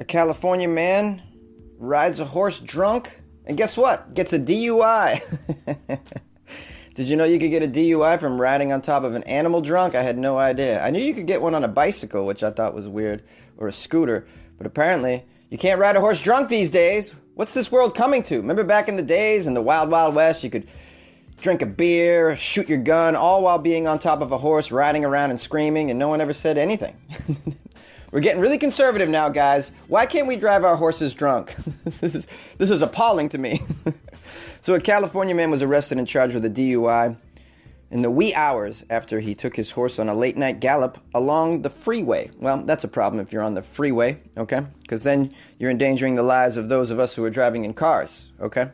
A California man rides a horse drunk, and guess what? Gets a DUI. Did you know you could get a DUI from riding on top of an animal drunk? I had no idea. I knew you could get one on a bicycle, which I thought was weird, or a scooter, but apparently you can't ride a horse drunk these days. What's this world coming to? Remember back in the days in the Wild Wild West, you could drink a beer, shoot your gun, all while being on top of a horse, riding around and screaming, and no one ever said anything. We're getting really conservative now, guys. Why can't we drive our horses drunk? this is this is appalling to me. so a California man was arrested and charged with a DUI in the wee hours after he took his horse on a late night gallop along the freeway. Well, that's a problem if you're on the freeway, okay? Because then you're endangering the lives of those of us who are driving in cars, okay?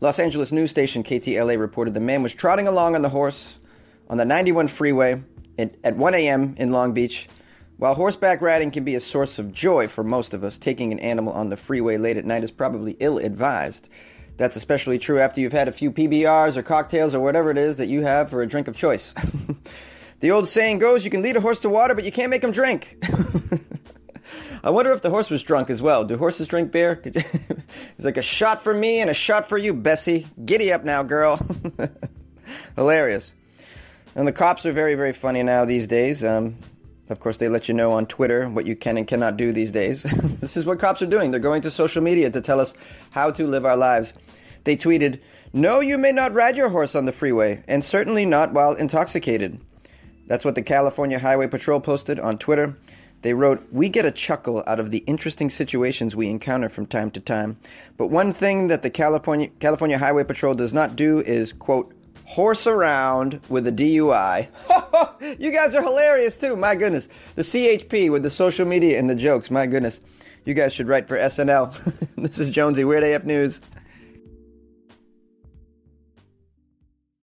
Los Angeles news station KTLA reported the man was trotting along on the horse on the 91 freeway at 1 a.m. in Long Beach while horseback riding can be a source of joy for most of us, taking an animal on the freeway late at night is probably ill advised. That's especially true after you've had a few PBRs or cocktails or whatever it is that you have for a drink of choice. the old saying goes you can lead a horse to water, but you can't make him drink. I wonder if the horse was drunk as well. Do horses drink beer? it's like a shot for me and a shot for you, Bessie. Giddy up now, girl. Hilarious. And the cops are very, very funny now these days. Um, of course, they let you know on Twitter what you can and cannot do these days. this is what cops are doing. They're going to social media to tell us how to live our lives. They tweeted, No, you may not ride your horse on the freeway, and certainly not while intoxicated. That's what the California Highway Patrol posted on Twitter. They wrote, We get a chuckle out of the interesting situations we encounter from time to time. But one thing that the California, California Highway Patrol does not do is, quote, horse around with a DUI. you guys are hilarious too. My goodness. The CHP with the social media and the jokes. My goodness. You guys should write for SNL. this is Jonesy, Weird AF News.